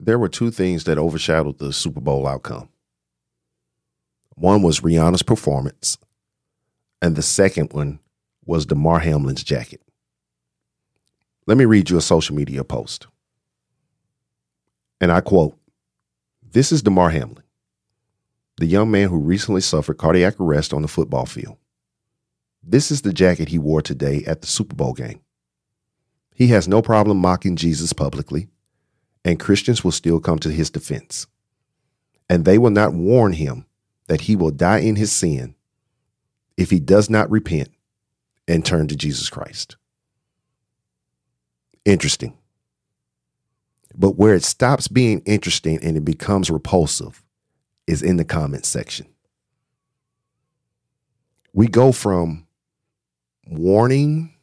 there were two things that overshadowed the Super Bowl outcome. One was Rihanna's performance, and the second one was Damar Hamlin's jacket. Let me read you a social media post. And I quote This is Damar Hamlin, the young man who recently suffered cardiac arrest on the football field. This is the jacket he wore today at the Super Bowl game. He has no problem mocking Jesus publicly, and Christians will still come to his defense. And they will not warn him that he will die in his sin if he does not repent and turn to Jesus Christ. Interesting. But where it stops being interesting and it becomes repulsive is in the comment section. We go from warning,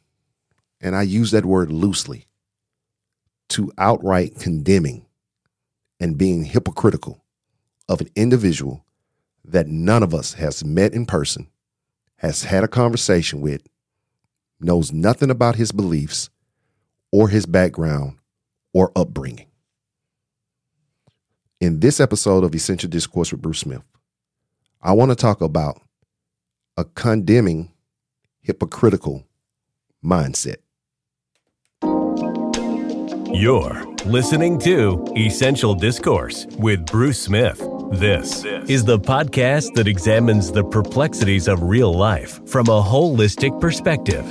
and I use that word loosely, to outright condemning and being hypocritical of an individual that none of us has met in person, has had a conversation with, knows nothing about his beliefs or his background or upbringing. In this episode of Essential Discourse with Bruce Smith, I want to talk about a condemning, hypocritical mindset. You're listening to Essential Discourse with Bruce Smith. This is the podcast that examines the perplexities of real life from a holistic perspective.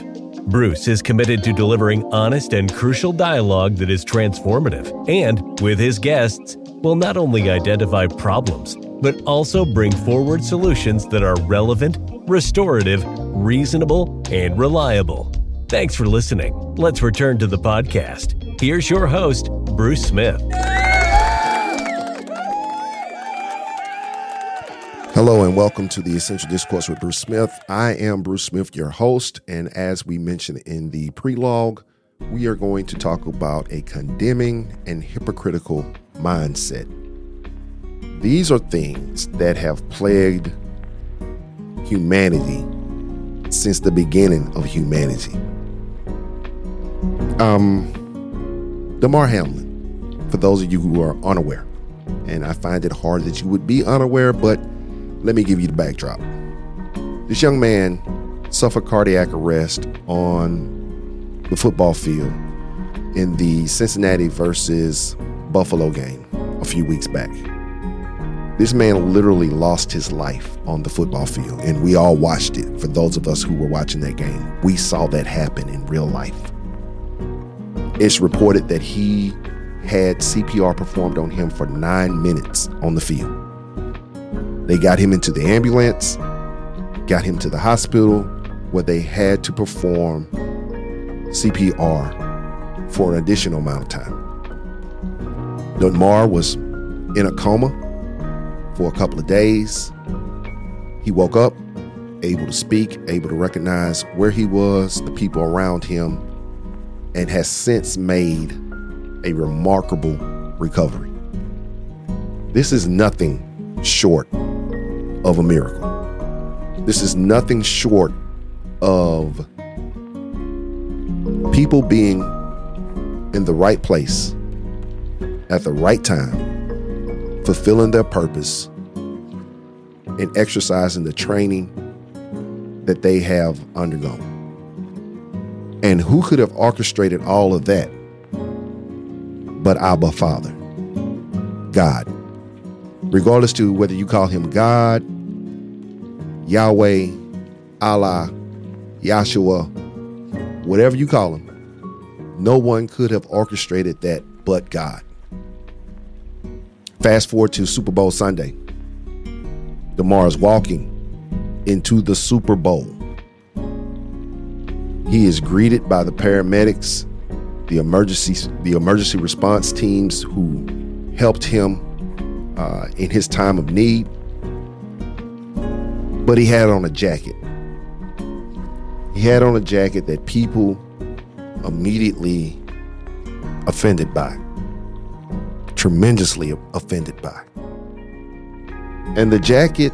Bruce is committed to delivering honest and crucial dialogue that is transformative, and with his guests, will not only identify problems, but also bring forward solutions that are relevant, restorative, reasonable, and reliable. Thanks for listening. Let's return to the podcast. Here's your host, Bruce Smith. Hello and welcome to the Essential Discourse with Bruce Smith. I am Bruce Smith, your host, and as we mentioned in the prelogue, we are going to talk about a condemning and hypocritical mindset. These are things that have plagued humanity since the beginning of humanity. Um, Damar Hamlin, for those of you who are unaware, and I find it hard that you would be unaware, but let me give you the backdrop. This young man suffered cardiac arrest on the football field in the Cincinnati versus Buffalo game a few weeks back. This man literally lost his life on the football field, and we all watched it. For those of us who were watching that game, we saw that happen in real life. It's reported that he had CPR performed on him for nine minutes on the field. They got him into the ambulance, got him to the hospital where they had to perform CPR for an additional amount of time. Damar was in a coma for a couple of days. He woke up, able to speak, able to recognize where he was, the people around him, and has since made a remarkable recovery. This is nothing short of a miracle. This is nothing short of people being in the right place at the right time, fulfilling their purpose, and exercising the training that they have undergone. And who could have orchestrated all of that but Abba Father, God? Regardless to whether you call him God, Yahweh, Allah, Yahshua, whatever you call him, no one could have orchestrated that but God. Fast forward to Super Bowl Sunday. Damar is walking into the Super Bowl. He is greeted by the paramedics, the emergency the emergency response teams who helped him uh, in his time of need. But he had on a jacket. He had on a jacket that people immediately offended by, tremendously offended by. And the jacket,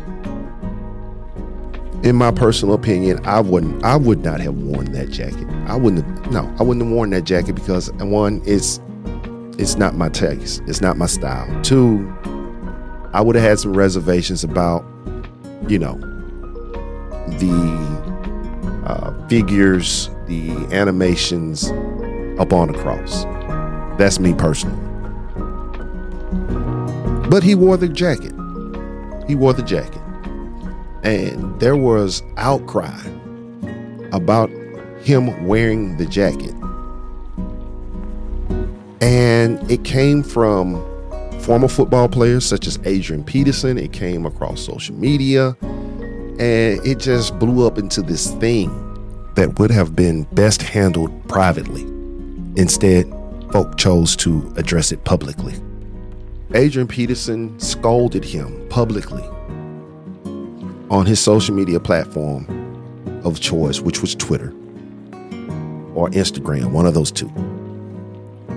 in my personal opinion, I wouldn't I would not have worn that jacket. I wouldn't have no, I wouldn't have worn that jacket because one, it's it's not my taste. It's not my style. Two, I would have had some reservations about, you know, the uh, figures, the animations up on the cross. That's me personally. But he wore the jacket. He wore the jacket. And there was outcry about him wearing the jacket. And it came from former football players such as Adrian Peterson. It came across social media. And it just blew up into this thing that would have been best handled privately. Instead, folk chose to address it publicly. Adrian Peterson scolded him publicly on his social media platform of choice, which was Twitter or Instagram, one of those two.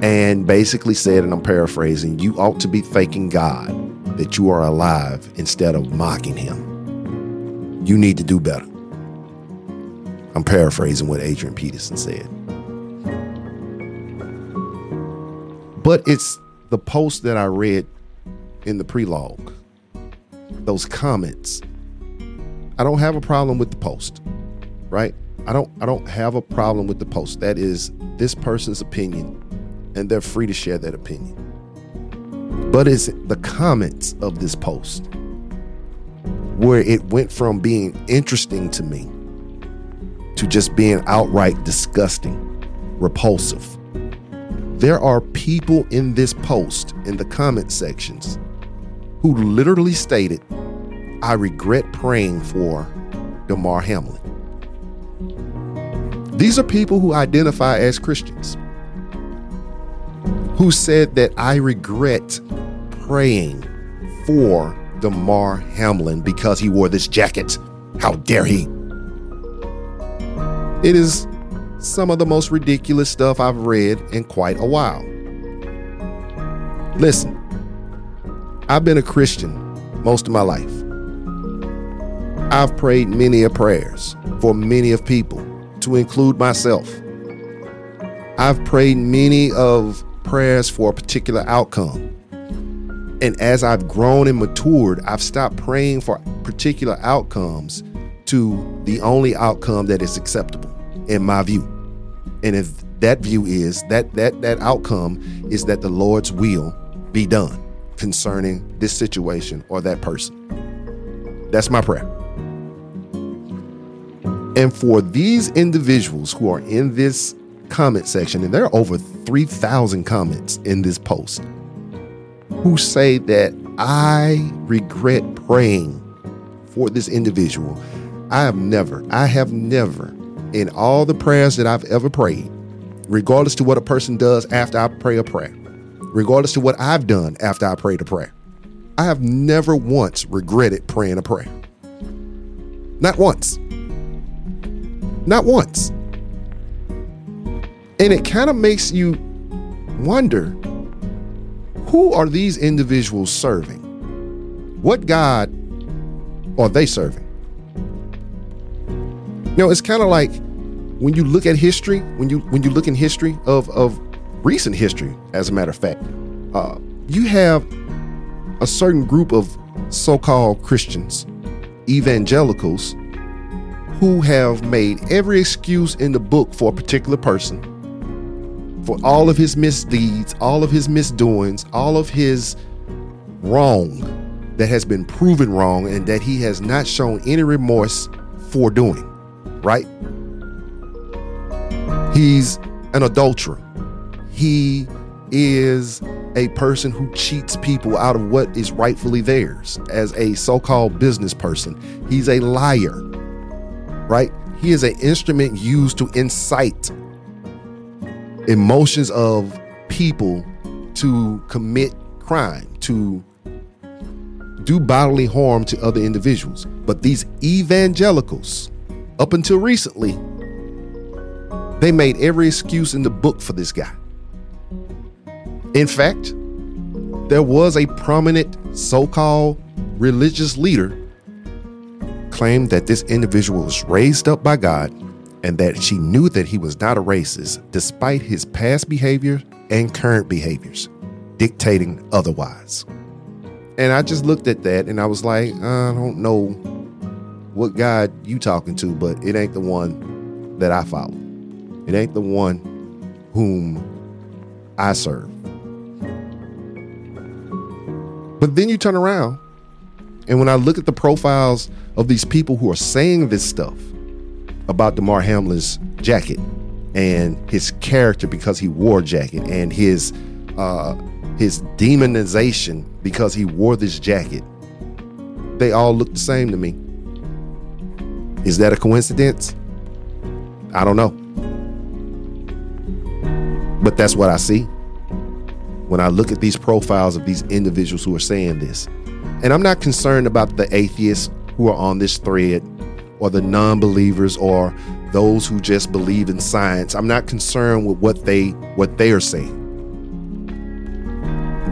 And basically said, and I'm paraphrasing, you ought to be thanking God that you are alive instead of mocking him. You need to do better. I'm paraphrasing what Adrian Peterson said. But it's the post that I read in the prelogue, those comments. I don't have a problem with the post, right? I don't I don't have a problem with the post. That is this person's opinion and they're free to share that opinion. But it's the comments of this post where it went from being interesting to me to just being outright disgusting, repulsive. There are people in this post in the comment sections who literally stated, I regret praying for Damar Hamlin. These are people who identify as Christians who said that I regret praying for Damar Hamlin because he wore this jacket. How dare he? It is some of the most ridiculous stuff I've read in quite a while. Listen, I've been a Christian most of my life. I've prayed many of prayers for many of people, to include myself. I've prayed many of prayers for a particular outcome. And as I've grown and matured, I've stopped praying for particular outcomes to the only outcome that is acceptable in my view. And if that view is that that that outcome is that the Lord's will be done concerning this situation or that person. That's my prayer. And for these individuals who are in this comment section, and there are over 3,000 comments in this post, who say that I regret praying for this individual. I have never, I have never in all the prayers that I've ever prayed, regardless to what a person does after I pray a prayer, regardless to what I've done after I prayed a prayer, I have never once regretted praying a prayer. Not once. Not once. And it kind of makes you wonder who are these individuals serving? What God are they serving? You know, it's kind of like when you look at history, when you when you look in history of of recent history, as a matter of fact, uh, you have a certain group of so-called Christians, evangelicals, who have made every excuse in the book for a particular person, for all of his misdeeds, all of his misdoings, all of his wrong that has been proven wrong, and that he has not shown any remorse for doing right? He's an adulterer. He is a person who cheats people out of what is rightfully theirs as a so called business person. He's a liar, right? He is an instrument used to incite emotions of people to commit crime, to do bodily harm to other individuals. But these evangelicals, up until recently, they made every excuse in the book for this guy. In fact, there was a prominent so called religious leader claimed that this individual was raised up by God and that she knew that he was not a racist despite his past behavior and current behaviors dictating otherwise. And I just looked at that and I was like, I don't know what God you talking to, but it ain't the one that I follow. It ain't the one whom I serve. But then you turn around, and when I look at the profiles of these people who are saying this stuff about Damar Hamlin's jacket and his character because he wore a jacket and his uh, his demonization because he wore this jacket, they all look the same to me. Is that a coincidence? I don't know. But that's what I see when I look at these profiles of these individuals who are saying this. And I'm not concerned about the atheists who are on this thread or the non believers or those who just believe in science. I'm not concerned with what they what they are saying.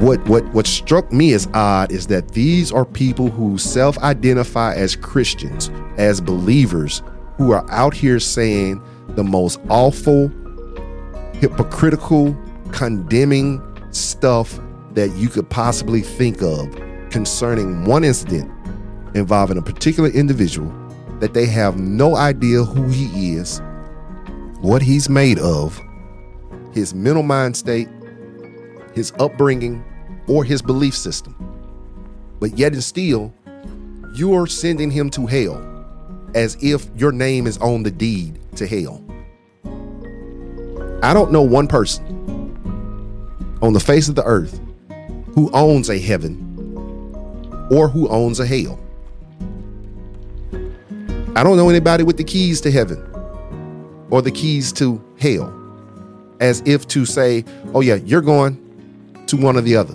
What what what struck me as odd is that these are people who self-identify as Christians, as believers, who are out here saying the most awful, hypocritical, condemning stuff that you could possibly think of concerning one incident involving a particular individual that they have no idea who he is, what he's made of, his mental mind state, his upbringing, or his belief system. But yet and still, you're sending him to hell as if your name is on the deed to hell. I don't know one person on the face of the earth who owns a heaven or who owns a hell. I don't know anybody with the keys to heaven or the keys to hell, as if to say, oh, yeah, you're going to one or the other.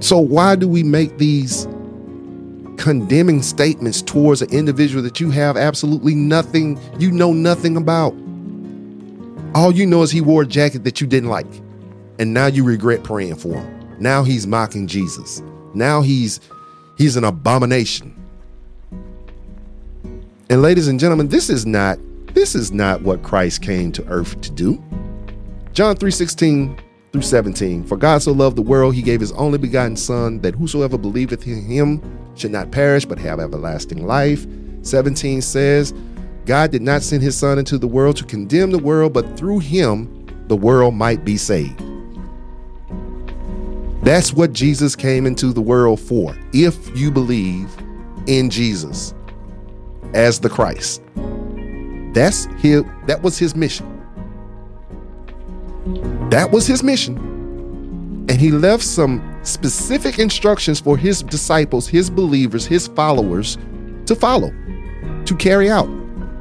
So, why do we make these condemning statements towards an individual that you have absolutely nothing, you know nothing about? All you know is he wore a jacket that you didn't like. And now you regret praying for him. Now he's mocking Jesus. Now he's he's an abomination. And ladies and gentlemen, this is not this is not what Christ came to earth to do. John 3:16 through 17. For God so loved the world, he gave his only begotten son that whosoever believeth in him should not perish but have everlasting life. 17 says, God did not send his Son into the world to condemn the world, but through him the world might be saved. That's what Jesus came into the world for, if you believe in Jesus as the Christ. That's his, that was his mission. That was his mission. And he left some specific instructions for his disciples, his believers, his followers to follow, to carry out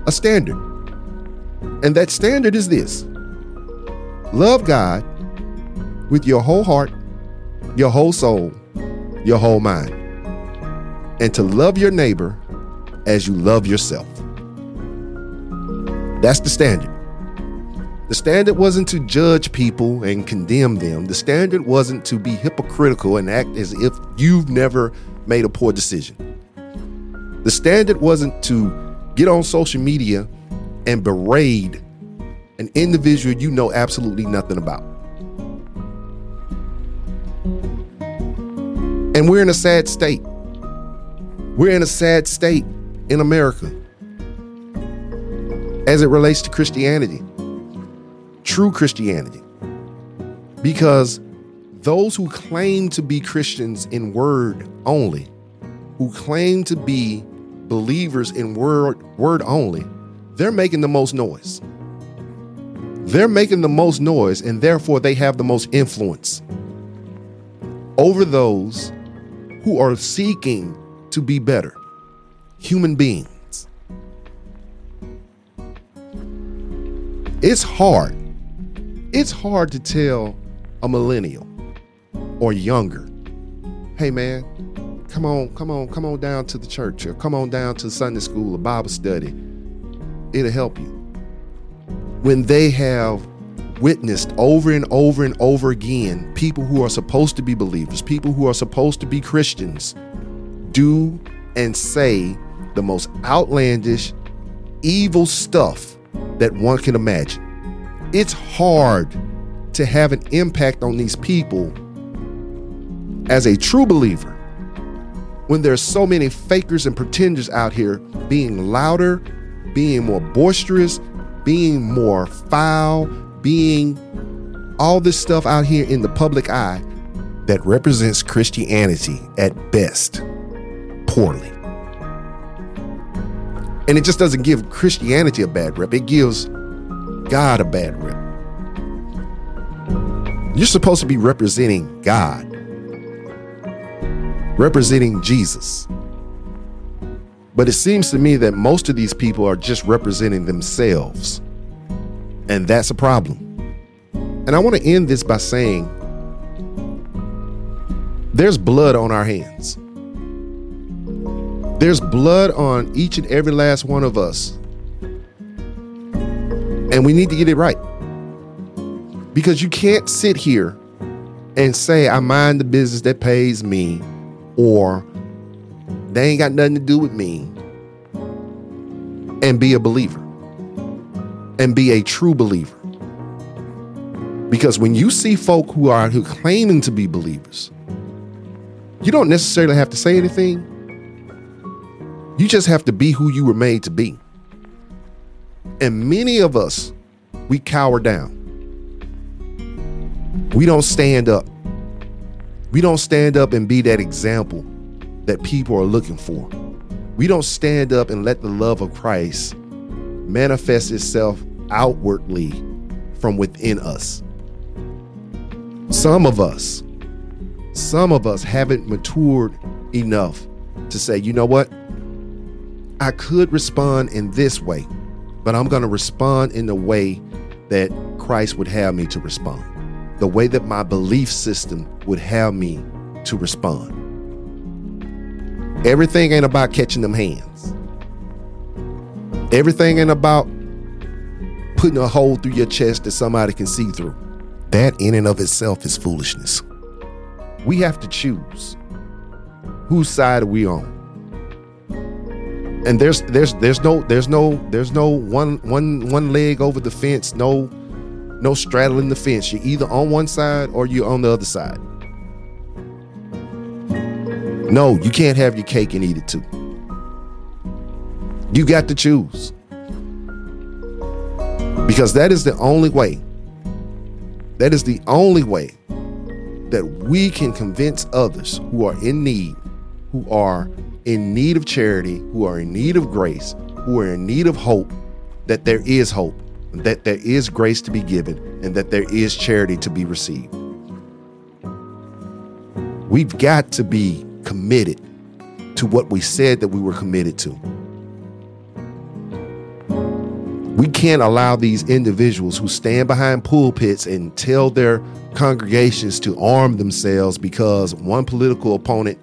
a standard. And that standard is this love God with your whole heart, your whole soul, your whole mind, and to love your neighbor as you love yourself. That's the standard. The standard wasn't to judge people and condemn them. The standard wasn't to be hypocritical and act as if you've never made a poor decision. The standard wasn't to get on social media and berate an individual you know absolutely nothing about. And we're in a sad state. We're in a sad state in America as it relates to Christianity, true Christianity. Because those who claim to be Christians in word only, who claim to be believers in word word only, they're making the most noise. They're making the most noise and therefore they have the most influence over those who are seeking to be better human beings. It's hard. It's hard to tell a millennial or younger, hey man, come on, come on, come on down to the church or come on down to Sunday school or Bible study. It'll help you. When they have witnessed over and over and over again people who are supposed to be believers, people who are supposed to be Christians, do and say the most outlandish, evil stuff that one can imagine. It's hard to have an impact on these people as a true believer when there's so many fakers and pretenders out here being louder, being more boisterous, being more foul, being all this stuff out here in the public eye that represents Christianity at best poorly. And it just doesn't give Christianity a bad rep, it gives God a bad rep. You're supposed to be representing God, representing Jesus. But it seems to me that most of these people are just representing themselves. And that's a problem. And I want to end this by saying there's blood on our hands. There's blood on each and every last one of us. And we need to get it right. Because you can't sit here and say, I mind the business that pays me, or they ain't got nothing to do with me, and be a believer, and be a true believer. Because when you see folk who are who claiming to be believers, you don't necessarily have to say anything. You just have to be who you were made to be. And many of us, we cower down. We don't stand up. We don't stand up and be that example that people are looking for. We don't stand up and let the love of Christ manifest itself outwardly from within us. Some of us, some of us haven't matured enough to say, you know what? I could respond in this way, but I'm going to respond in the way that Christ would have me to respond, the way that my belief system would have me to respond. Everything ain't about catching them hands. Everything ain't about putting a hole through your chest that somebody can see through. That in and of itself is foolishness. We have to choose whose side are we on. And there's there's there's no there's no there's no one one one leg over the fence no no straddling the fence. You're either on one side or you're on the other side. No you can't have your cake and eat it too you got to choose because that is the only way that is the only way that we can convince others who are in need, who are in need of charity, who are in need of grace, who are in need of hope, that there is hope, that there is grace to be given, and that there is charity to be received. We've got to be committed to what we said that we were committed to. We can't allow these individuals who stand behind pulpits and tell their congregations to arm themselves because one political opponent,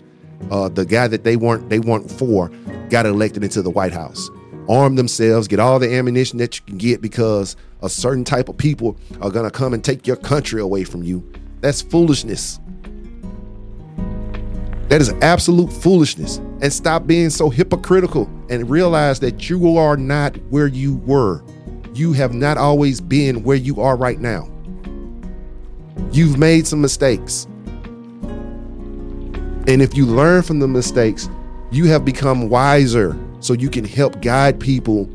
uh, the guy that they weren't they weren't for, got elected into the White House. Arm themselves, get all the ammunition that you can get because a certain type of people are gonna come and take your country away from you. That's foolishness. That is absolute foolishness. And stop being so hypocritical and realize that you are not where you were. You have not always been where you are right now. You've made some mistakes. And if you learn from the mistakes, you have become wiser so you can help guide people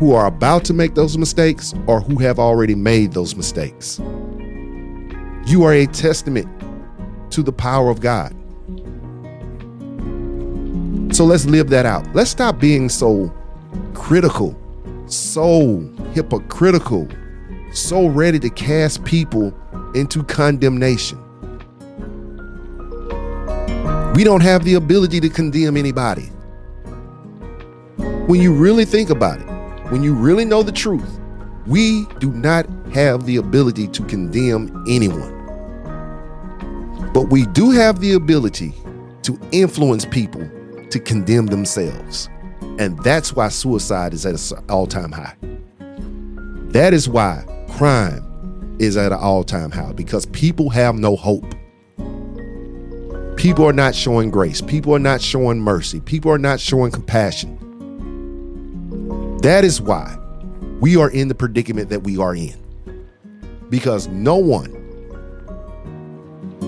who are about to make those mistakes or who have already made those mistakes. You are a testament to the power of God. So let's live that out. Let's stop being so critical, so hypocritical, so ready to cast people into condemnation. We don't have the ability to condemn anybody. When you really think about it, when you really know the truth, we do not have the ability to condemn anyone. But we do have the ability to influence people to condemn themselves. And that's why suicide is at an all time high. That is why crime is at an all time high because people have no hope. People are not showing grace. People are not showing mercy. People are not showing compassion. That is why we are in the predicament that we are in. Because no one,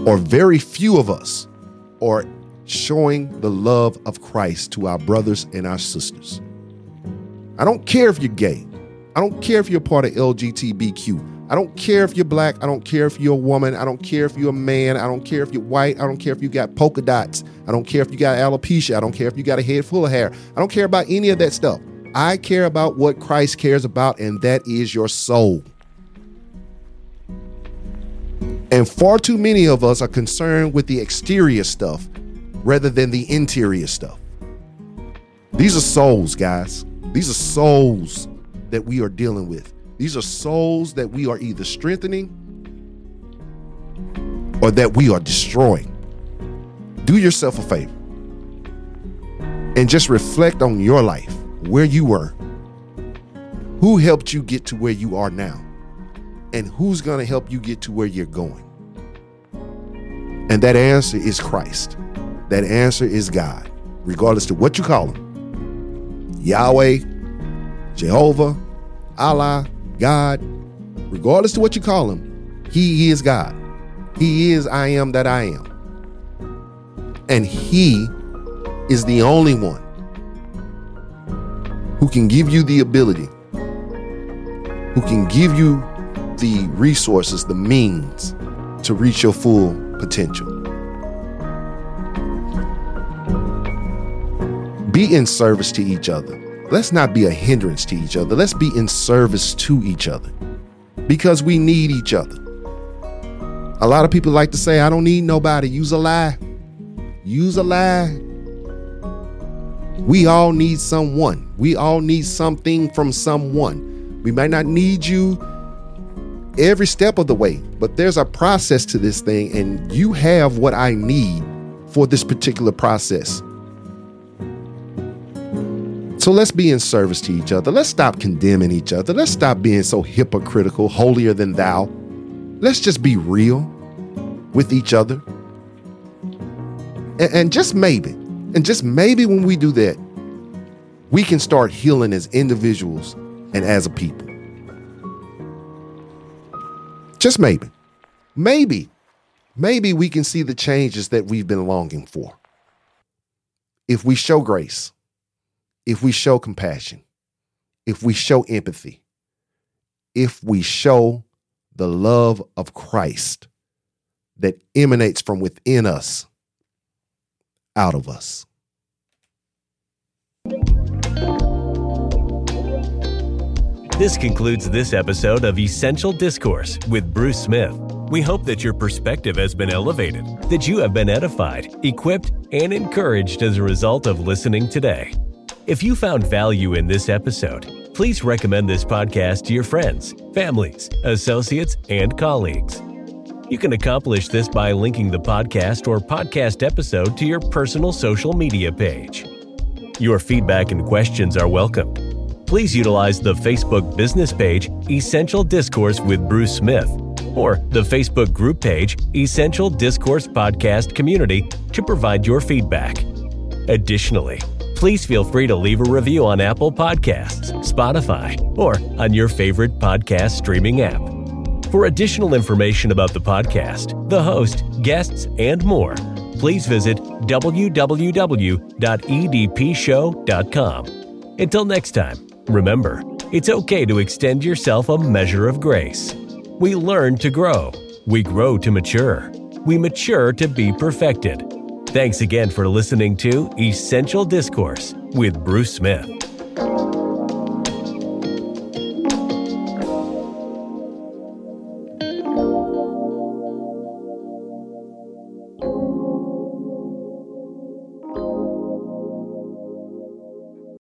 or very few of us, are showing the love of Christ to our brothers and our sisters. I don't care if you're gay. I don't care if you're part of LGBTQ. I don't care if you're black. I don't care if you're a woman. I don't care if you're a man. I don't care if you're white. I don't care if you got polka dots. I don't care if you got alopecia. I don't care if you got a head full of hair. I don't care about any of that stuff. I care about what Christ cares about, and that is your soul. And far too many of us are concerned with the exterior stuff rather than the interior stuff. These are souls, guys. These are souls that we are dealing with. These are souls that we are either strengthening or that we are destroying. Do yourself a favor and just reflect on your life, where you were, who helped you get to where you are now, and who's going to help you get to where you're going. And that answer is Christ. That answer is God, regardless to what you call him Yahweh, Jehovah, Allah, God, regardless to what you call him, he is God. He is I am that I am. And he is the only one who can give you the ability, who can give you the resources, the means to reach your full potential. Be in service to each other. Let's not be a hindrance to each other. Let's be in service to each other because we need each other. A lot of people like to say, I don't need nobody. Use a lie. Use a lie. We all need someone. We all need something from someone. We might not need you every step of the way, but there's a process to this thing, and you have what I need for this particular process. So let's be in service to each other. Let's stop condemning each other. Let's stop being so hypocritical, holier than thou. Let's just be real with each other. And, and just maybe, and just maybe when we do that, we can start healing as individuals and as a people. Just maybe. Maybe. Maybe we can see the changes that we've been longing for. If we show grace if we show compassion, if we show empathy, if we show the love of Christ that emanates from within us out of us. This concludes this episode of Essential Discourse with Bruce Smith. We hope that your perspective has been elevated, that you have been edified, equipped, and encouraged as a result of listening today. If you found value in this episode, please recommend this podcast to your friends, families, associates, and colleagues. You can accomplish this by linking the podcast or podcast episode to your personal social media page. Your feedback and questions are welcomed. Please utilize the Facebook business page Essential Discourse with Bruce Smith or the Facebook group page Essential Discourse Podcast Community to provide your feedback. Additionally, please feel free to leave a review on Apple Podcasts, Spotify, or on your favorite podcast streaming app. For additional information about the podcast, the host, guests, and more, please visit www.edpshow.com. Until next time, remember, it's okay to extend yourself a measure of grace. We learn to grow, we grow to mature, we mature to be perfected. Thanks again for listening to Essential Discourse with Bruce Smith.